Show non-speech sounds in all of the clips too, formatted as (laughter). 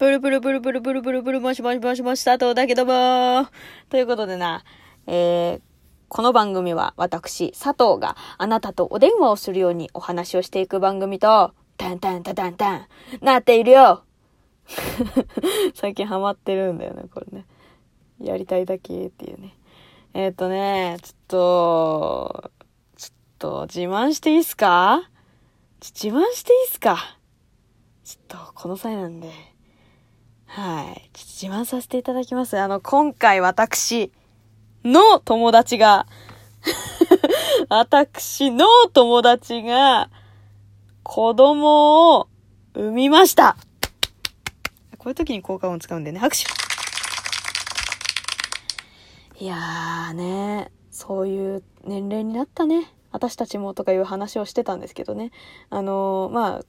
ブルブルブルブルブルブルブルもしもしもしもし佐藤だけどもということでな、えー、この番組は私、佐藤があなたとお電話をするようにお話をしていく番組と、タンタンタタンタン、なっているよ最近ハマってるんだよね、これね。やりたいだけっていうね。えっ、ー、とね、ちょっと、ちょっと自慢していいっすか自慢していいっすかちょっとこの際なんで。はい。ちょっと自慢させていただきます。あの、今回私の友達が (laughs) 私の友達が子供を産みました。こういう時に効果音使うんでね、拍手いやーね、そういう年齢になったね。私たちもとかいう話をしてたんですけどね。あのー、まあ、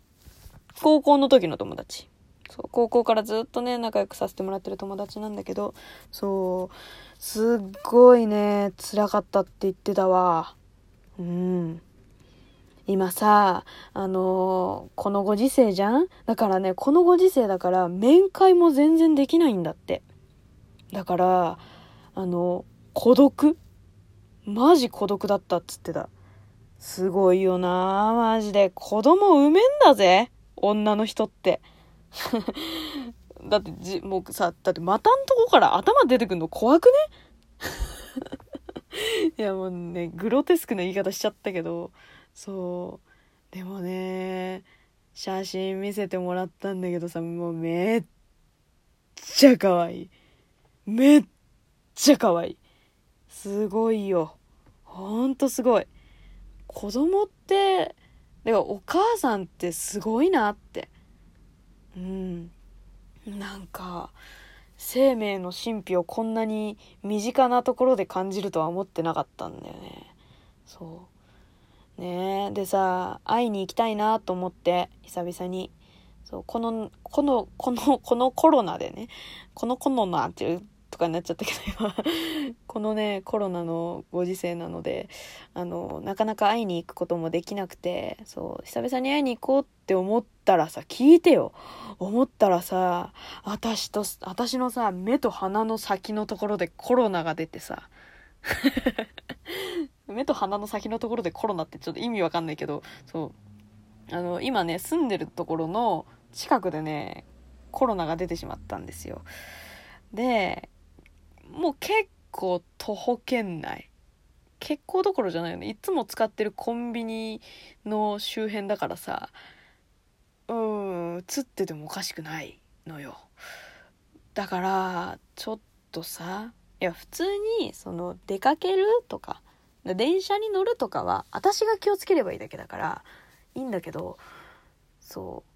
高校の時の友達。そう、高校からずっとね、仲良くさせてもらってる友達なんだけど、そう、すっごいね、辛かったって言ってたわ。うん。今さ、あのー、このご時世じゃん？だからね、このご時世だから面会も全然できないんだって。だから、あの、孤独？マジ孤独だったっつってた。すごいよなマジで。子供産めんだぜ女の人って。(laughs) だってじ、もうさ、だって股んとこから頭出てくんの怖くね？(laughs) いやもうね、グロテスクな言い方しちゃったけど、そう。でもね、写真見せてもらったんだけどさ、もうめっちゃ可愛い。めっちゃ可愛い。すごいよ。ほんとすごい。子供って、でもお母さんってすごいなって。うん。なんか、生命の神秘をこんなに身近なところで感じるとは思ってなかったんだよね。そう。ね。でさ、会いに行きたいなと思って、久々に。そう、この、この、この、このコロナでね、このコロナっていうとかになっちゃったけど今。このね (laughs) コロナのご時世なのであのなかなか会いに行くこともできなくてそう久々に会いに行こうって思ったらさ聞いてよ。思ったらさ私と私のさ目と鼻の先のところでコロナが出てさ。(laughs) 目と鼻の先のところでコロナってちょっと意味わかんないけどそう。あの今ね住んでるところの近くでねコロナが出てしまったんですよ。でもう結構徒歩圏内。結構どころじゃないよね。いつも使ってるコンビニの周辺だからさ、うん、映っててもおかしくないのよ。だから、ちょっとさ、いや、普通に、その、出かけるとか、電車に乗るとかは、私が気をつければいいだけだから、いいんだけど、そう、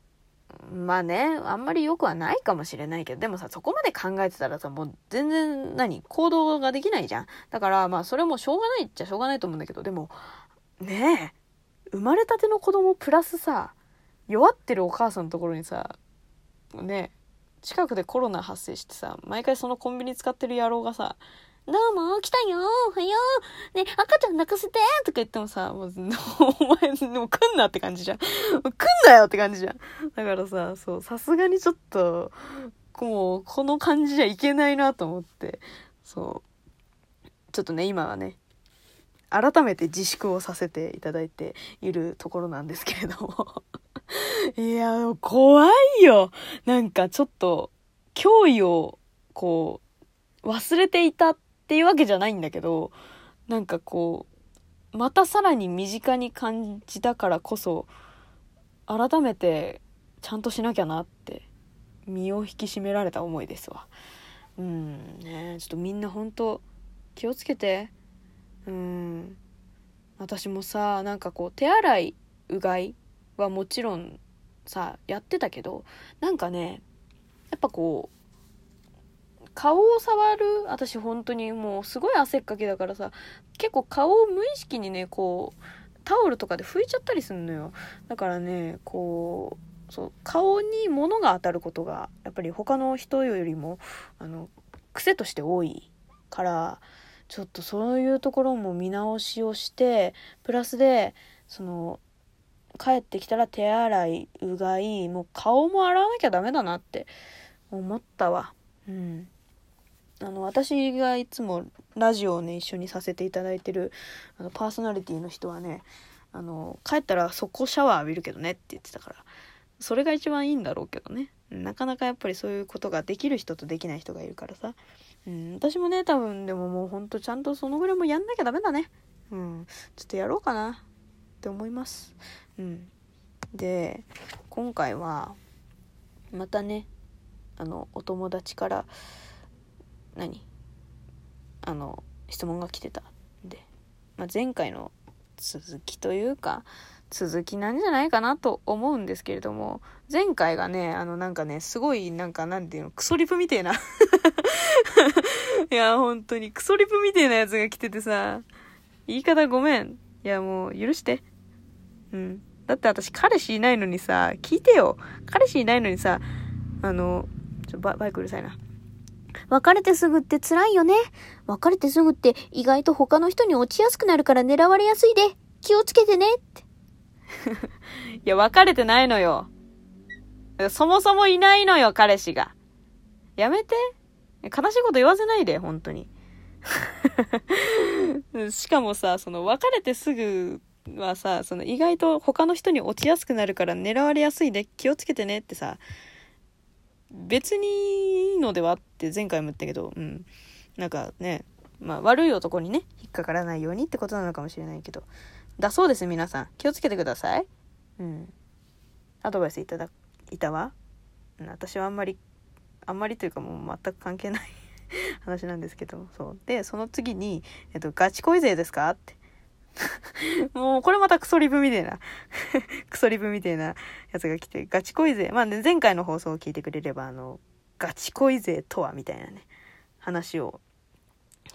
まあね、あんまり良くはないかもしれないけど、でもさ、そこまで考えてたらさ、もう全然何、行動ができないじゃん。だからまあそれもしょうがないっちゃしょうがないと思うんだけど、でも、ねえ、生まれたての子供プラスさ、弱ってるお母さんのところにさ、ね近くでコロナ発生してさ、毎回そのコンビニ使ってる野郎がさ、どうも、来たよおはようね、赤ちゃん泣かせてとか言ってもさ、もう、お前、でも来んなって感じじゃん。来んなよって感じじゃん。だからさ、そう、さすがにちょっと、もう、この感じじゃいけないなと思って、そう。ちょっとね、今はね、改めて自粛をさせていただいているところなんですけれども (laughs) いや、怖いよ。なんかちょっと、脅威を、こう、忘れていたっていうわけじゃないんだけど、なんかこう、またさらに身近に感じたからこそ、改めてちゃんとしなきゃなって身を引き締められた思いですわ。うんねちょっとみんな本当気をつけて。うん。私もさ、なんかこう手洗い、うがいはもちろんさ、やってたけど、なんかね、やっぱこう、顔を触る私本当にもうすごい汗っかきだからさ結構顔を無意識にねこうタオルとかで拭いちゃったりすんのよ。だからねこうそう顔に物が当たることがやっぱり他の人よりもあの癖として多いからちょっとそういうところも見直しをしてプラスでその帰ってきたら手洗いうがいもう顔も洗わなきゃダメだなって思ったわ。うん。あの私がいつもラジオをね一緒にさせていただいてるあのパーソナリティの人はねあの帰ったら速攻シャワー浴びるけどねって言ってたからそれが一番いいんだろうけどね。なかなかやっぱりそういうことができる人とできない人がいるからさ、うん、私もね多分でももうほんとちゃんとそのぐらいもやんなきゃダメだね。うんちょっとやろうかな。って思います。うん。で今回はまたねあのお友達から何？あの質問が来てたんで、まあ、前回の続きというか続きなんじゃないかなと思うんですけれども前回がねあのなんかねすごいなんかなんていうのクソリプみてえな。(laughs) いや本当にクソリプみてえなやつが来ててさ言い方ごめん。いやもう許して。うん。だって私彼氏いないのにさ聞いてよ。彼氏いないのにさあのちょババイクうるさいな。別れてすぐって辛いよね。別れてすぐって意外と他の人に落ちやすくなるから狙われやすいで。気をつけてねって。(laughs) いや、別れてないのよ。そもそもいないのよ、彼氏が。やめて。悲しいこと言わせないで、本当に。(laughs) しかもさ、その別れてすぐはさ、その意外と他の人に落ちやすくなるから狙われやすいで気をつけてねってさ、別にいいのではって前回も言ったけど、うん。なんかね、まあ悪い男にね、引っかからないようにってことなのかもしれないけど。だそうです、皆さん。気をつけてください。うん。アドバイスいただ、いたわ。私はあんまり、あんまりというかもう全く関係ない (laughs) 話なんですけど、そう。で、その次に、えっと、ガチ恋勢ですかって。もうこれまたクソリブみたいな (laughs) クソリブみたいなやつが来て、ガチ恋勢。まあね、前回の放送を聞いてくれれば、あの、ガチ恋勢とはみたいなね、話を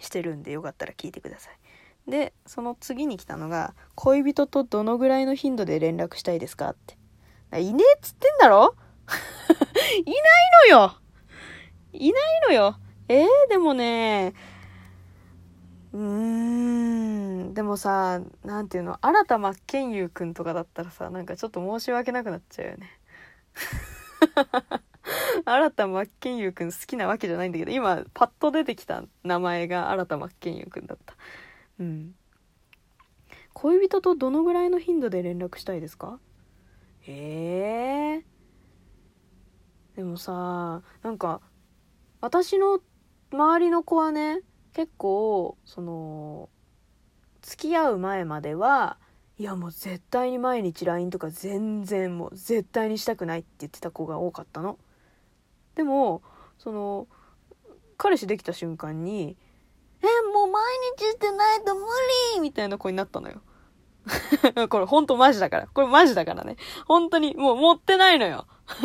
してるんで、よかったら聞いてください。で、その次に来たのが、恋人とどのぐらいの頻度で連絡したいですかって。いねえっつってんだろ？(laughs) いないのよいないのよえー、でもね、うーん、でもさ、なんていうの、新田真剣佑くんとかだったらさ、なんかちょっと申し訳なくなっちゃうよね。(laughs) 新田真剣佑くん好きなわけじゃないんだけど、今、パッと出てきた名前が新田真剣佑くんだった。うん。恋人とどのぐらいの頻度で連絡したいですか？えー、でもさ、なんか、私の周りの子はね、結構その付き合う前まではいやもう絶対に毎日 LINE とか全然もう絶対にしたくないって言ってた子が多かったの。でもその彼氏できた瞬間に「えもう毎日してないと無理!」みたいな子になったのよ。(laughs) これほんとマジだから。これマジだからね。本当にもう持ってないのよ。(laughs)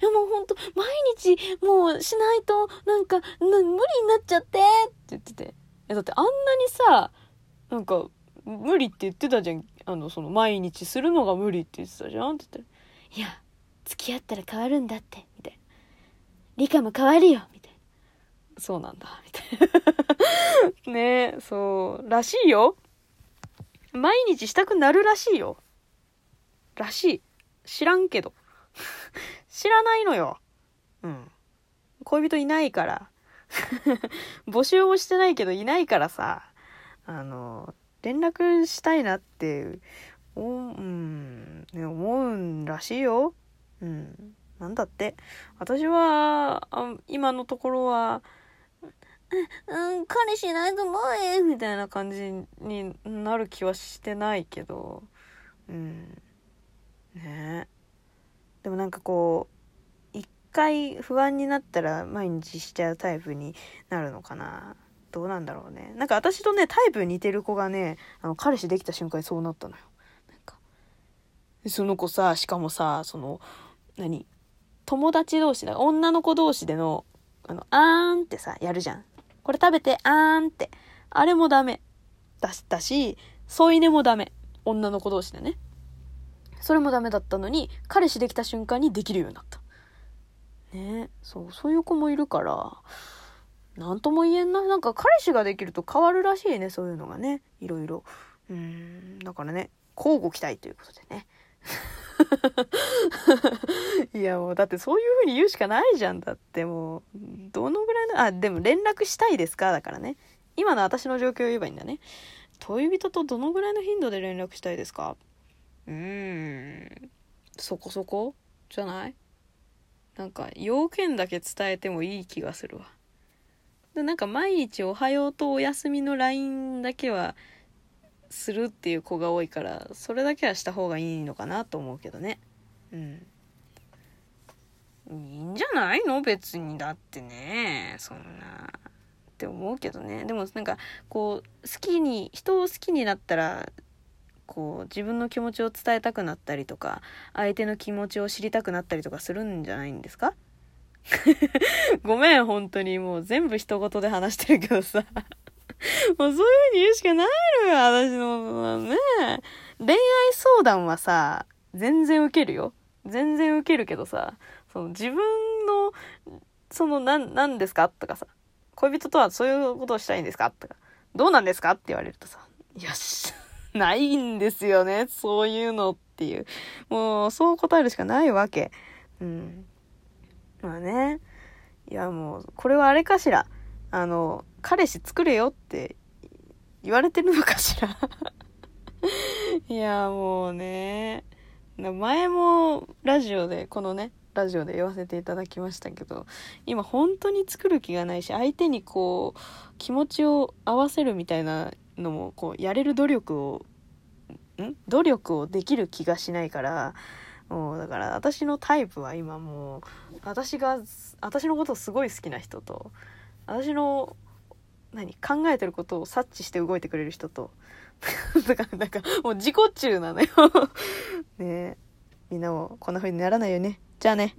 いやもうほんと、毎日もうしないと、なんか、無理になっちゃってって言ってて。だってあんなにさ、なんか、無理って言ってたじゃん。あの、その、毎日するのが無理って言ってたじゃん？って言ったら、いや、付き合ったら変わるんだって、みたいな。理科も変わるよ、みたいな。そうなんだ、みたいな。ねそう、らしいよ。毎日したくなるらしいよ。らしい。知らんけど。知らないのよ。うん。恋人いないから。募集もしてないけどいないからさ、あの、連絡したいなって、おうん、ね、思うんらしいよ。うん。なんだって。私は、あ今のところは、うん、彼氏いないと思えみたいな感じになる気はしてないけど、うん。ねでもなんかこう一回不安になったら毎日しちゃうタイプになるのかなどうなんだろうね。なんか私とねタイプ似てる子がねあの彼氏できた瞬間にそうなったのよ。なんかその子さしかもさその何友達同士だ女の子同士でのあのあーんってさやるじゃん。これ食べてあーんって。あれもダメ。だしたし添い寝もダメ。女の子同士でね。それもダメだったのに、彼氏できた瞬間にできるようになった。ね。そう、そういう子もいるから、なんとも言えんな。なんか彼氏ができると変わるらしいね、そういうのがね。いろいろ。うん、だからね、交互期待ということでね。(laughs) いやもうだってそういう風に言うしかないじゃん。だってもうどのぐらいのあでも連絡したいですか？だからね。今の私の状況を言えばいいんだね。恋人とどのぐらいの頻度で連絡したいですか？うーん。そこそこ？じゃない？なんか要件だけ伝えてもいい気がするわ。でなんか毎日「おはよう」と「おやすみ」の LINE だけはするっていう子が多いからそれだけはした方がいいのかなと思うけどね。うん。いいんじゃないの？別に。だってねそんなって思うけどね。でもなんかこう好きに人を好きになったらこう自分の気持ちを伝えたくなったりとか相手の気持ちを知りたくなったりとかするんじゃないんですか？(laughs) ごめん本当にもう全部一言で話してるけどさ。(laughs) もうそういう風に言うしかないのよ私のね恋愛相談はさ全然受けるよ。全然受けるけどさその自分のそのなんなんですか？とかさ。恋人とはそういうことをしたいんですか？とか。どうなんですか？って言われるとさ。よし (laughs) ないんですよね。そういうのっていう。もうそう答えるしかないわけ。うん。まあね。いやもうこれはあれかしら。あの彼氏作れよって言われてるのかしら。(laughs) いやもうね。前もラジオでこのねラジオで言わせていただきましたけど今本当に作る気がないし相手にこう気持ちを合わせるみたいなのもこうやれる努力をん？努力をできる気がしないからもうだから私のタイプは今もう私が私のことをすごい好きな人と私の何考えてることを察知して動いてくれる人と (laughs) だからなんかもう自己中なのよ。(laughs) ねみんなもこんな風にならないよね。じゃあね。